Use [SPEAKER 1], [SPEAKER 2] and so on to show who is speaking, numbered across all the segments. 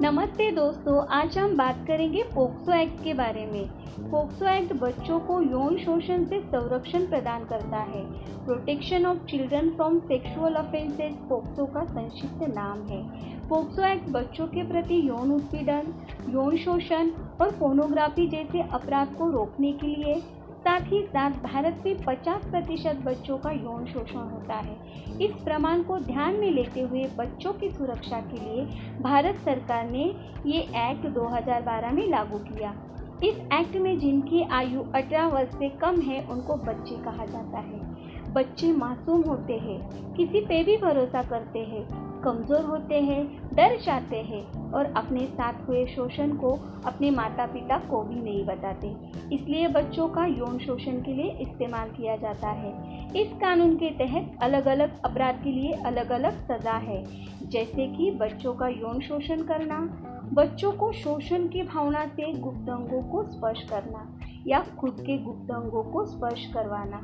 [SPEAKER 1] नमस्ते दोस्तों, आज हम बात करेंगे पोक्सो एक्ट के बारे में। पोक्सो एक्ट बच्चों को यौन शोषण से संरक्षण प्रदान करता है। Protection of children from sexual offences POCSO का संक्षिप्त नाम है। पोक्सो एक्ट बच्चों के प्रति यौन उत्पीड़न, यौन शोषण और फोनोग्राफी जैसे अपराध को रोकने के लिए साथ ही साथ भारत में 50 प्रतिशत बच्चों का यौन शोषण होता है। इस प्रमाण को ध्यान में लेते हुए बच्चों की सुरक्षा के लिए भारत सरकार ने ये एक्ट 2012 में लागू किया। इस एक्ट में जिनकी आयु 18 वर्ष से कम है, उनको बच्चे कहा जाता है। बच्चे मासूम होते हैं, किसी पे भी भरोसा करते हैं, कमज़ोर होते हैं, डर जाते हैं और अपने साथ हुए शोषण को अपने माता पिता को भी नहीं बताते। इसलिए बच्चों का यौन शोषण के लिए इस्तेमाल किया जाता है। इस कानून के तहत अलग अलग अपराध के लिए अलग अलग सज़ा है, जैसे कि बच्चों का यौन शोषण करना, बच्चों को शोषण की भावना से गुप्त अंगों को स्पर्श करना या खुद के गुप्त अंगों को स्पर्श करवाना,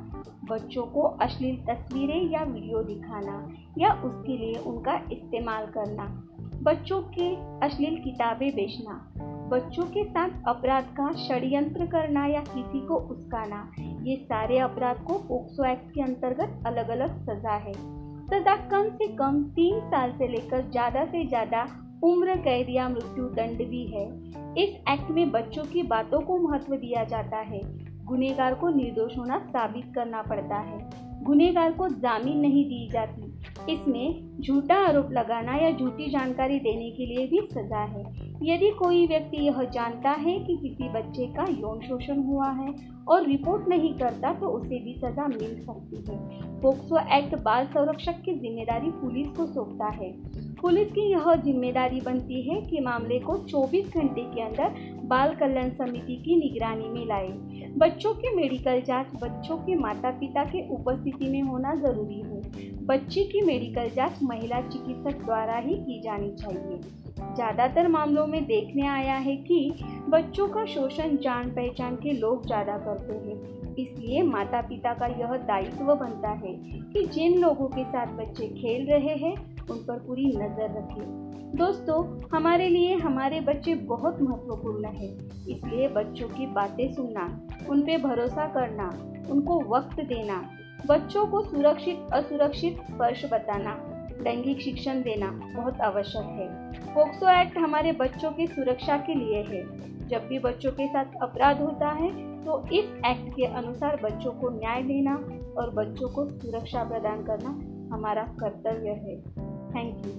[SPEAKER 1] बच्चों को अश्लील तस्वीरें या वीडियो दिखाना या उसके लिए उनका इस्तेमाल करना, बच्चों के अश्लील किताबें बेचना, बच्चों के साथ अपराध का षड्यंत्र करना या किसी को उस्काना, ये सारे अपराध को पोक्सो एक्ट के अंतर्गत अलग अलग सजा है। सजा कम से कम तीन साल से लेकर ज़्यादा से ज़्यादा उम्र, कैद या मृत्यु दंड भी है। इस एक्ट में बच्चों की बातों को महत्व दिया जाता है। गुनेगार को निर्दोष होना साबित करना पड़ता है। गुनेगार को जामीन नहीं दी जाती। इसमें झूठा आरोप लगाना या झूठी जानकारी देने के लिए भी सजा है। यदि कोई व्यक्ति यह जानता है कि किसी बच्चे का यौन शोषण हुआ है और रिपोर्ट नहीं करता तो उसे भी सजा मिल सकती है। पोक्सो एक्ट बाल संरक्षक की ज़िम्मेदारी पुलिस को सौंपता है। पुलिस की यह ज़िम्मेदारी बनती है कि मामले को 24 घंटे के अंदर बाल कल्याण समिति की निगरानी में लाए। बच्चों की मेडिकल जाँच, बच्चों के माता पिता के उपस्थिति में होना ज़रूरी है। बच्चे की मेडिकल जाँच महिला चिकित्सक द्वारा ही की जानी चाहिए। ज़्यादातर मामलों में देखने आया है कि बच्चों का शोषण जान पहचान के लोग ज़्यादा करते हैं। इसलिए माता पिता का यह दायित्व बनता है कि जिन लोगों के साथ बच्चे खेल रहे हैं, उन पर पूरी नज़र रखें। दोस्तों, हमारे लिए हमारे बच्चे बहुत महत्वपूर्ण है। इसलिए बच्चों की बातें सुनना, उन पे भरोसा करना, उनको वक्त देना, बच्चों को सुरक्षित, असुरक्षित स्पर्श बताना, लैंगिक शिक्षण देना बहुत आवश्यक है। पोक्सो एक्ट हमारे बच्चों की सुरक्षा के लिए है। जब भी बच्चों के साथ अपराध होता है तो इस एक्ट के अनुसार बच्चों को न्याय देना और बच्चों को सुरक्षा प्रदान करना हमारा कर्तव्य है। Thank you